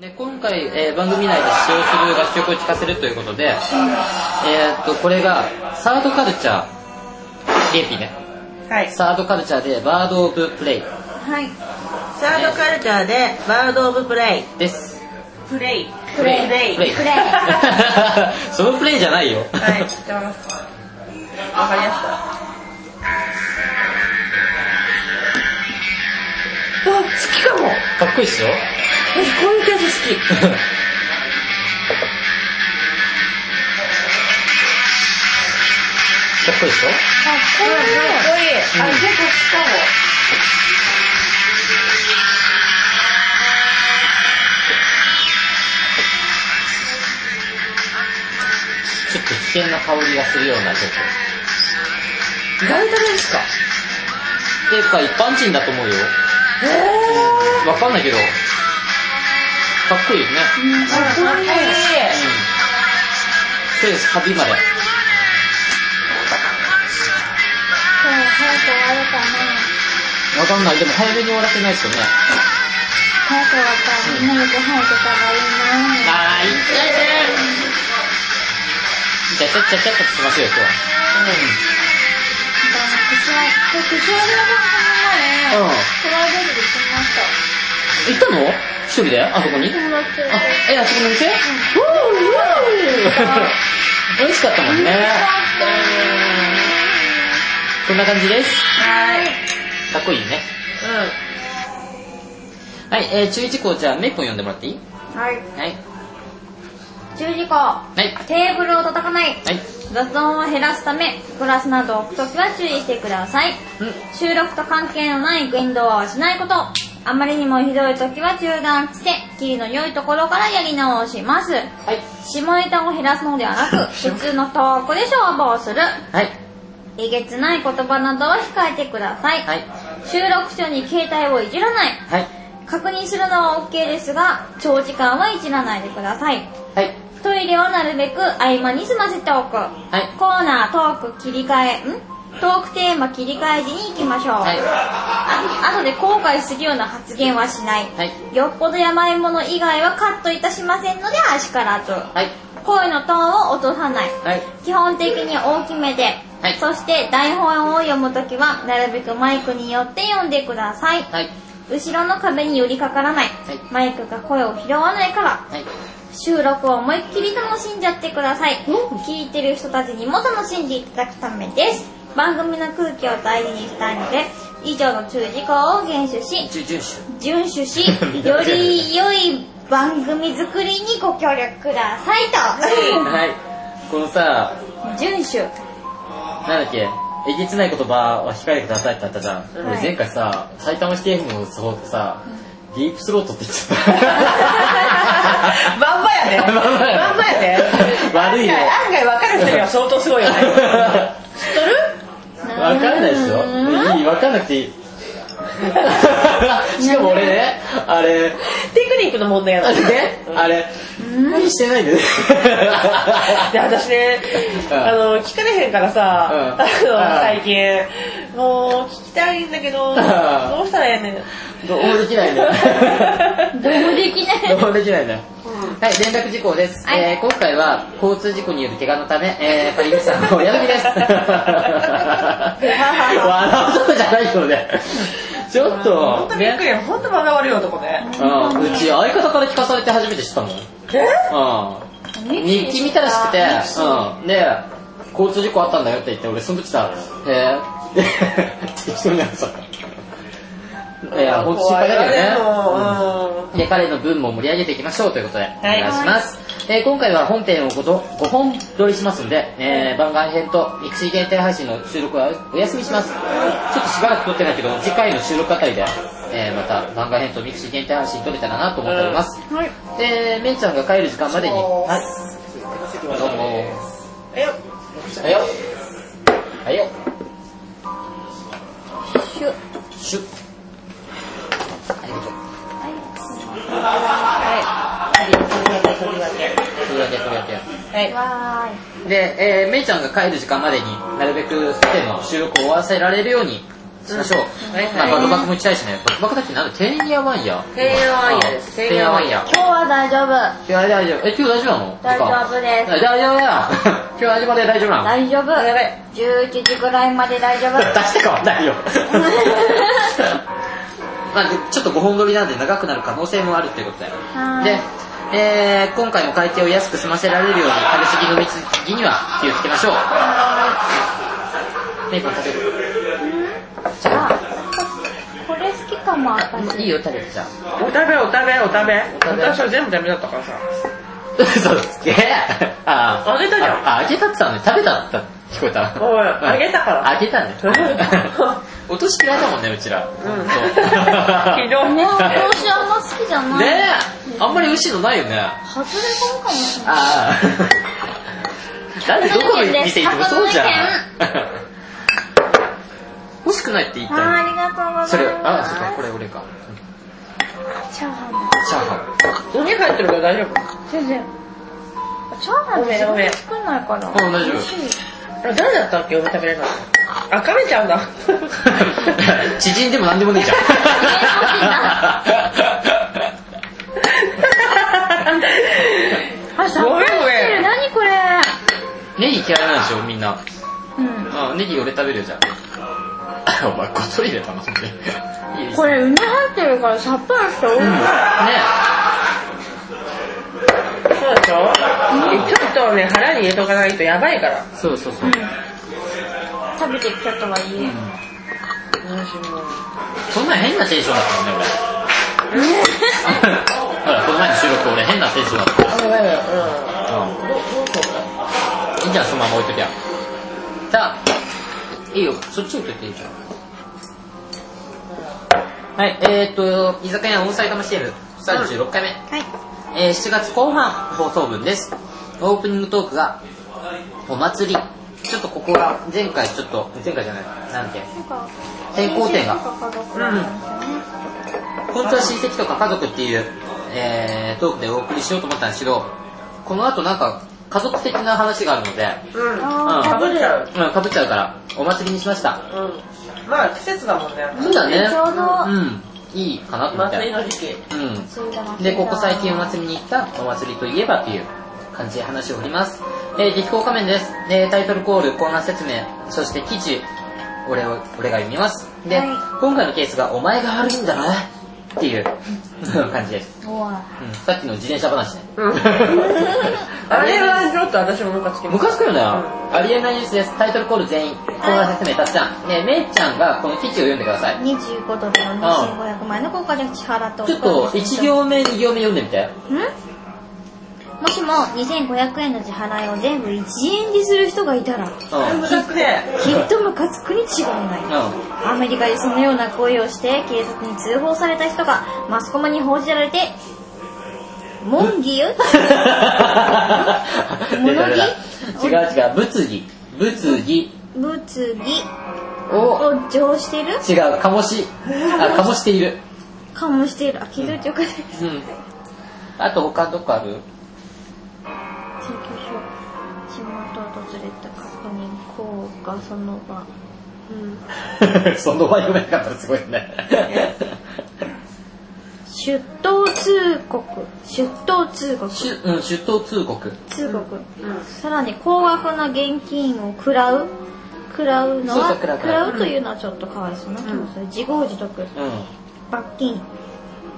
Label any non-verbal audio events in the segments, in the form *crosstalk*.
で今回、えー番組内で使用する楽曲を聴かせるということで、えーっとこれがサードカルチャーリエピねはい。サードカルチャーでバード・オブ・プレイはい。サードカルチャーでバードオブプレイ。ですプレイ。プレイプレイ。プレイ *laughs* そのプレイじゃないよはい、知ってます。わかりました。あ、好きかも。かっこいいっしょ私こういう曲好き。かっこいいっしょかっこいい。かっこいい。うんあ、結構好きかも。ちょっと危険な香りがするような曲意外とですかっていうか一般人だと思うよへわかんないけどかっこいいよね。かっこいい。うん。そうですサビまでそう、早く終わるかな。わかん。ないでも早めに終わらせないですよね早く終わったらみん。なでご飯行けたらいいな。あー、痛いねじゃ、ちゃちゃちゃっとしましょうよ、今日は。だから、串は、これ串割りの前、うん。プライベートで行ってみました。行ったの一人であそこに？あ、え、あそこの店？*laughs* 美味しかったもんね。こんな感じです。はい。かっこいいね。はい、えー、注意事項じゃあ、メイポン読んでもらっていい？はい。はい。注意事項。はい。テーブルを叩かない。はい。雑音を減らすため、グラスなどを置くときは注意してください。うん。収録と関係のない言動はしないこと。あまりにもひどいときは中断して、キーの良いところからやり直します。はい。下ネタを減らすのではなく、*laughs* 普通のトークで勝負をする。はい。えげつない言葉などは控えてください。はい。収録中に携帯をいじらない。はい。確認するのは OK ですが、長時間はいじらないでください。はい。トイレはなるべく合間に済ませておく。はい。コーナー、トーク切り替え、ん？トークテーマ切り替え時に行きましょう。はい。あ後で後悔するような発言はしない。はい。よっぽどやばいもの以外はカットいたしませんので、あしからず。はい。声のトーンを落とさない。はい。基本的に大きめで、はいそして台本を読むときはなるべくマイクに寄って読んでください。はい。後ろの壁に寄りかからない。はいマイクが声を拾わないから。はい。収録を思いっきり楽しんじゃってください。聞いてる人たちにも楽しんでいただくためです。番組の空気を大事にしたいので、以上の注意事項を厳守し。遵守し、*laughs* より良い番組作りにご協力くださいと。はい。このさ、遵守。なんだっけ、えげつない言葉は控えてくださいってあったじゃん。俺前回さ、埼玉市警府のそうさ、ディープスロートって言っちゃった。まんまやね。*laughs* まんまやね。悪いよ案外分かる人には相当すごいよね。知っとる？わかんないでしょいい、わかんなくていい。*laughs* しかも俺ね、あれ、テクニックの問題やなね、*laughs* あれ、何してないんだよね。*laughs* で、私ね、うんあの、聞かれへんからさ、うんあの、最近、もう、聞きたいんだけど、んどうしたらええねん。どうもできないね。どうもできない。どうもできないね。はい、連絡事項です。はいえー今回は交通事故による怪我のため、えー、パリミさんのお休みです。笑うとこじゃないよね。ちょっ本と、ね。当びっくりよ。本当間が悪い男ね。うん、うち相方から聞かされて初めて知ったもん。え？うん。日記見たらしくて、うん。で、交通事故あったんだよって言って、俺その時さ、へぇ、*laughs* 適当にやってた。いや、ほんと心配だけどね。で、彼の分も盛り上げていきましょうということで、お願いします。えー今回は本編を 5, と5本撮りしますんで、えー番外編と mixi限定配信の収録はお休みします。ちょっとしばらく撮ってないけど、次回の収録あたりで、えーまた番外編と mixi限定配信撮れたらなと思っております。はい。で、めいちゃんが帰る時間までに、はい。どうも。えよ。はいよ。はいよ。シュ。シュッ。ありがとう。はい。はい。で、えー、めいちゃんが帰る時間までになるべく全ての収録を終わらせられるようにしましょう。はいまあ、バクバクも行きたいしね。バクバクだってなんだ、テンヤワンヤ。テンヤワンヤですテンヤワンヤ。今日は大丈夫。今日は大丈夫。え、今日大丈夫なの？大丈夫です大丈夫だよ。*laughs* 今日大丈夫で大丈夫なの？大丈夫。やべ11時ぐらいまで大丈夫。出して変わんないよ。*laughs* まあ、でちょっと5本撮りなんで長くなる可能性もあるってことだよ。はいで、えー、今回も会計を安く済ませられるように食べ過ぎ飲み過ぎには気をつけましょう。メイコン食べるじゃあ、これ好きかも、私。いいよ、食べてじゃあ。お食べお食べお食べ私は全部ダメだったからさ嘘つけ *laughs* ああげたじゃんあ、あげたって言ったのね。食べたって聞こえた。おい *laughs* あげたからあげたね。*laughs* 落とし嫌いだもんね、うちら。うんそうひどいね私あんま好きじゃない。ねえ、あんまり美味しいのないよね。外れ込むかもしれない。ああ。だってどこの店行ってもそうじゃん。欲しくないって言ったあーあよ。りがとうございます。それ、あ、そっか、これ俺か。チャーハンだ。チャーハン。何入ってるから大丈夫全然。チャーハンって自分で作んないから。うん大丈夫美味しいあ誰だったっけ俺食べれないあかめちゃんだ *laughs* 知人でも何でもねえじ *laughs* あ、さっぱりしてる。何これ。ゃん。ネギ嫌いなんでしょ、みんな。うん。あ、ネギ俺食べるよ、じゃあ。*laughs* お前、こっそり入れたな、ほんですこれ、梅入ってるからさっぱりして美味しい。ねそうでしょ？ちょっとね腹に入れとかないとやばいからそうそうそう。食べてきたとはいえ。そんな変なテンションだったもんね、俺。ほら、この前の収録俺変なテンションだった。あやばいやばいうんうんどどうしようかいいじゃん、そのまま置いときゃ。じゃあ、いいよ、そっち置いといていいじゃん。はい、えーっと、居酒屋オンサイドマシェル36回目。はい。えー7月後半放送分です。オープニングトークが、お祭り。ちょっとここが、前回ちょっと、前回じゃない、なんて、変更点が親戚とか家族なん。本当は親戚とか家族っていう、えー、トークでお送りしようと思ったんですけど、この後なんか、家族的な話があるので、うんかぶっちゃううん、かぶっちゃうから、お祭りにしました。うんまあ季節だもんねそうだね。ちょうどうん。いいかなと思って。祭りの時期うん。で、ここ最近お祭りに行ったお祭りといえばっていう感じで話を振ります。えー、激高仮面です。で、タイトルコール、コーナー説明、そして記事、俺を、俺が読みます。で、はい今回のケースが、お前が悪いんだなっていう感じです。うん、さっきの自転車話ね。うん *laughs* あれはちょっと私もムカつきムカつくよね、ありえないニュースです。タイトルコール全員、コーナー説明、たっちゃん。ね、めいちゃんがこの記事を読んでください。25ドルの2500万円の効果で支払っておちょっと、1行目、2行目読んでみて。ん？もしも2500円の支払いを全部1円にする人がいたらきっとムカつくに違いない。うん。アメリカでそのような行為をして警察に通報された人がマスコミに報じられて文議よ出た出た違う違う、物議。物議。物議。を、を上してる？違う、かもし、あ、かもしている。かもしている。あ気づいてよかったです。うん。あと他どこある？効果その場。*laughs* その場読めなかったらすごいね。*laughs* 出頭通告。出頭通告。出うん、出頭通告。通告、さらに高額な現金を食らう？食らうのは？そうそう食らう。食らううというのはちょっとかわいそうな。気もする、自業自得。うん。罰金。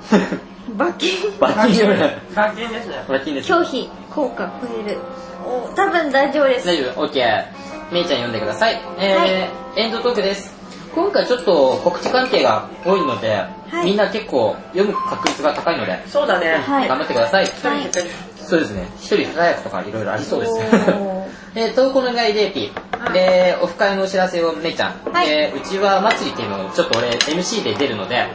*laughs* 罰金？罰金。罰金ですね。罰金です。拒否。効果超える。お多分大丈夫です。大丈夫、オッケー。めいちゃん読んでください。えーエンドトークです。今回ちょっと告知関係が多いので、はいみんな結構読む確率が高いので、そうだねはい頑張ってください。一人一人そうですね。一人二役とかいろいろありそうです。*laughs* えー、投稿の願い JP。で、オフ会のお知らせをめいちゃん。はいで、うちは祭りっていうのをちょっと俺 MC で出るので、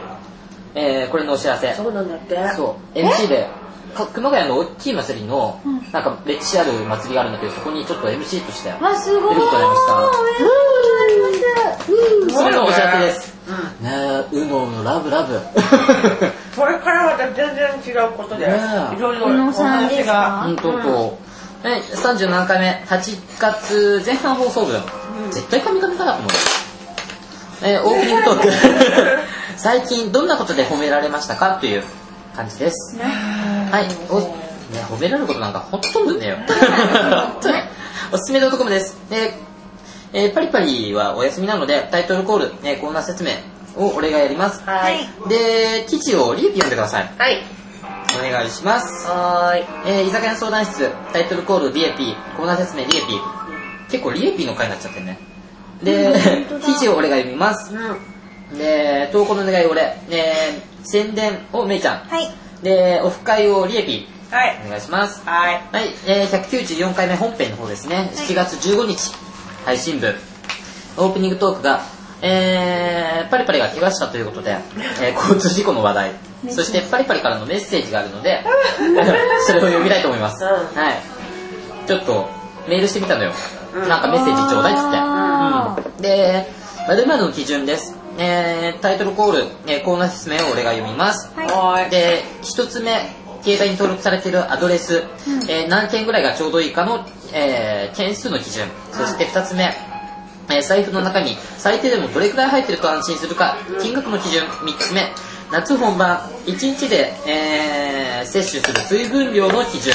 えー、これのお知らせ。そうなんだってそう、MC で、か熊谷の大きい祭りのうん、なんか歴史ある祭りがあるんだけど、そこにちょっと MC として、わすごい出ることになりましたおめでとうございますそれのお知らせです。うんねえ、うののラブラブ。*laughs* これからまた全然違うことでいろいろお話がうんとうとう。はい、37回目、8月前半放送分。絶対神々かなと思う。えーオープニングトーク。*laughs* 最近どんなことで褒められましたか？という感じです。はい。お、ね、褒められることなんかほとんどねえよ。*laughs* おすすめドットコムです。えーえーパリパリはお休みなので、タイトルコール、えーコーナー説明を俺がやります。はい。で、記事をリーピ読んでください。はい。お願いします。はーい。えー居酒屋の相談室、タイトルコールリエピー、コーナー説明リエピー。結構リエピーの回になっちゃってるね。で、記事を俺が読みます。で、投稿の願い俺、で、宣伝をめいちゃん。はい。で、オフ会をリエピはい。ー、お願いします。はい。はい、えー、194回目本編の方ですね。7月15日、配信分。オープニングトークが、えー、パリパリが怪我したということで、えー *laughs* 交通事故の話題。そしてパリパリからのメッセージがあるので、*laughs* それを読みたいと思います。うんはい。ちょっと、メールしてみたのよ。うんなんかメッセージちょうだいっつって。あうんで、〇〇の基準です。えー、タイトルコール、えーコーナー説明を俺が読みます。はい。で、一つ目、携帯に登録されているアドレス、えー何件ぐらいがちょうどいいかの、えー件数の基準。そして二つ目、えー財布の中に最低でもどれくらい入ってると安心するか、金額の基準。三つ目、夏本番、1日で、えー摂取する水分量の基準。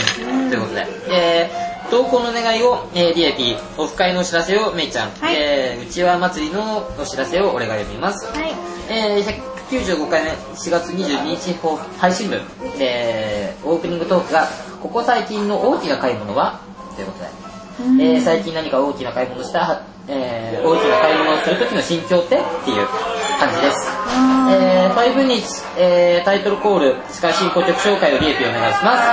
ということで、えー投稿の願いを、えー、リエピー、オフ会のお知らせをめいちゃん、はい。えーうちわ祭りのお知らせを俺が読みます。はい。えー、195回目4月22日放配信分。でオープニングトークがここ最近の大きな買い物は？ということで、えー最近何か大きな買い物した、えー大きな買い物をする時の心境って？っていう感じです、えー、5日、えータイトルコール司会進行曲紹介をリエピお願いします。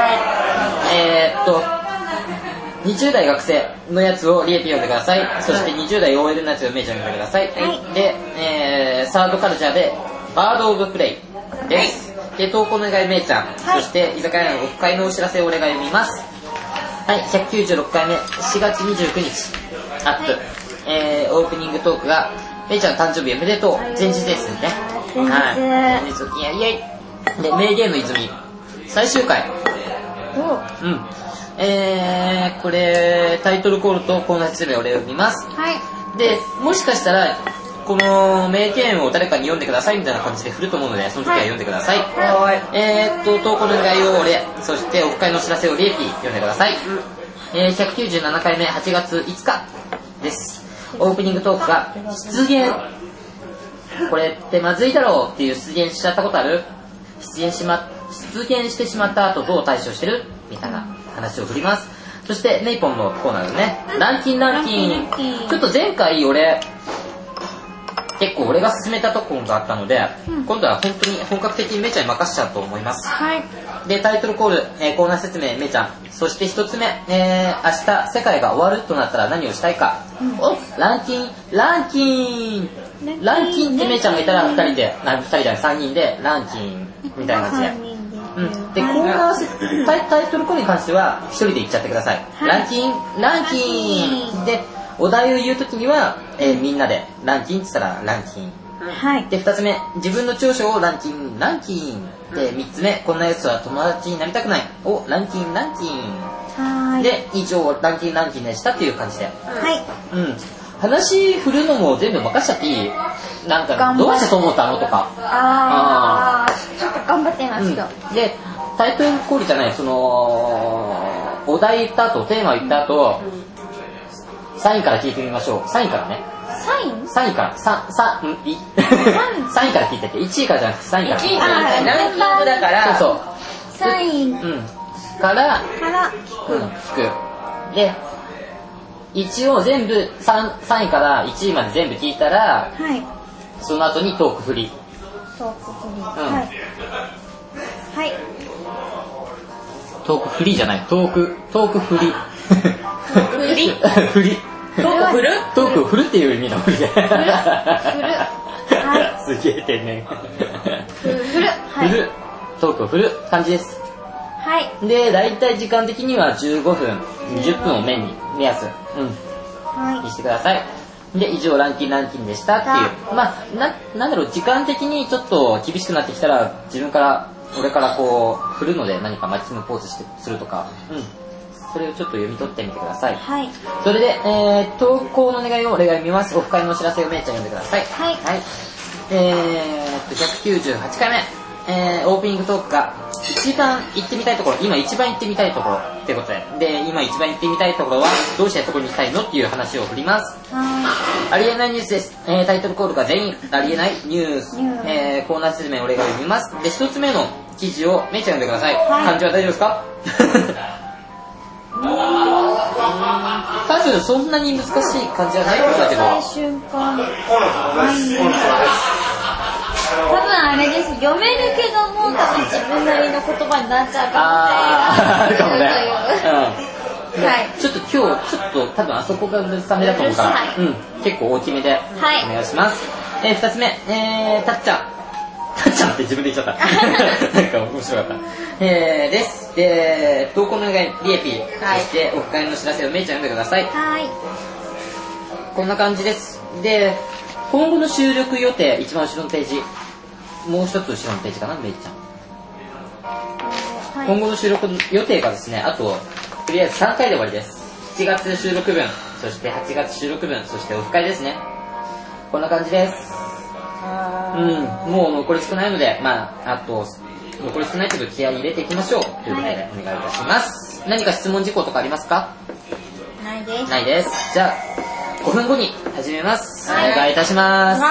えー、っと20代学生のやつをリエピ読んでください。そして20代 OL のやつをメイちゃん読んでください。はいで、えー、サードカルチャーで、バード・オブ・プレイです。で、投稿の願いメイちゃん。はいそして、居酒屋のオフ会のお知らせを俺が読みます。はい、196回目、4月29日、アップ。はいえー、オープニングトークが、メイちゃん誕生日おめでとう。前日ですね。はい。前日。イェイイェイ。で、名言の泉。最終回。おうん。えー、これ、タイトルコールとコーナー説明を俺読みます。はい。で、もしかしたら、この名言を誰かに読んでくださいみたいな感じで振ると思うので、その時は読んでください。はーい。えーっと、投稿の願いを俺、そしてオフ会のお知らせをリエピー読んでください。えー、197回目8月5日です。オープニングトークが、出現。これってまずいだろうっていう出現しちゃったことある？出現しま、出現してしまった後どう対処してる？みたいな話を振ります。そして、メイポンのコーナーですね。ランキンランキンちょっと前回俺、結構俺が進めたところがあったので、うん今度は本当に本格的にめいちゃんに任せちゃうと思います。はい。で、タイトルコール、えーコーナー説明、めいちゃん。そして一つ目、えー、明日世界が終わるとなったら何をしたいか。お、ランキン、ランキン、ランキンってめいちゃんがいたら二人で、あ、二人じゃない、三人で、ランキン、みたいな感じで。うん、で、コーナーせタイタイトルコールに関しては、一人で言っちゃってください。はいランキン、ランキンで、お題を言うときには、えーみんなで、ランキンって言ったら、ランキン。はい。で、二つ目、自分の長所をランキン、ランキン。で、三つ目、こんな奴は友達になりたくない。を、ランキン、ランキン。で、以上、ランキン、ランキンでしたっていう感じで。はい。うん。話振るのも全部任しちゃっていい？なんか、どうしてそう思ったのとか。あー、ちょっと頑張ってみますよ。うん、で、タイトルコールじゃない、その、お題言った後、テーマ言った後、3位から聞いてみましょう。3位からね。サイン？3位から、3、3、ん、い、3位 *laughs* から聞いてて、1位からじゃなくて3位から聞いて1位て。じゃないランキングだから、そうサインそう。うん。から、から、うん、聞く。で、一応全部3、3位から1位まで全部聞いたら、はい。その後にトークフリー。トークフリー。うんはい。はい。トークフリーじゃない、トーク、トークフリ。フリフリ。トーク振る *laughs* トークを振るっていう意味のフリで。振る。は *laughs* すげえ天然。ふ振る。はい。振る。トークを振る感じです。はい。で、だいたい時間的には15分、20分を目に、目安、うん、はにしてください。で、以上ランキンランキンでしたっていう。まあ、な、なんだろう、時間的にちょっと厳しくなってきたら、自分から、俺からこう、振るので何かマッチングポーズして、するとか、うん。それをちょっと読み取ってみてください。はい。それで、えー、投稿のお願いを俺が読みます。オフ会のお知らせをめいちゃん読んでください。はいはい。えーっと、198回目。えー、オープニングトークが、一番行ってみたいところ、今一番行ってみたいところってことで、で、今一番行ってみたいところは、どうしてそこに行きたいのっていう話を振ります。はありえないニュースです。えー、タイトルコールが全員、ありえないニュース。えー、コーナー説明俺が読みます。で、一つ目の記事をめいちゃん読んでください。はい漢字は大丈夫ですか？*laughs* 多分そんなに難しい漢字はないと思うんだけい。ど。最瞬間。読めるけども、多分自分なりの言葉になっちゃうかもね。とい。はいちょっと今日、ちょっと多分あそこが難さめだと思うから、はいうん、結構大きめで、はいお願いします。えー、二つ目、えー、たっちゃん。たっちゃんって自分で言っちゃった。*laughs* なんか面白かった。えー、です。で、投稿のお願い、リエピー、はいそしてオフ会の知らせをめいちゃん読んでください。はい。こんな感じです。で、今後の収録予定、一番後ろのページ。もう一つ後ろのページかな、めいちゃん。はい。今後の収録予定がですね、あと、とりあえず3回で終わりです。7月収録分、そして8月収録分、そしてオフ会ですね。こんな感じです。うん、もう残り少ないので、まあ、あと、残り少ないけど気合い入れていきましょう。ということで、お願いいたします。何か質問事項とかありますか？ないです。ないです。じゃあ、5分後に始めます。はいお願いいたします。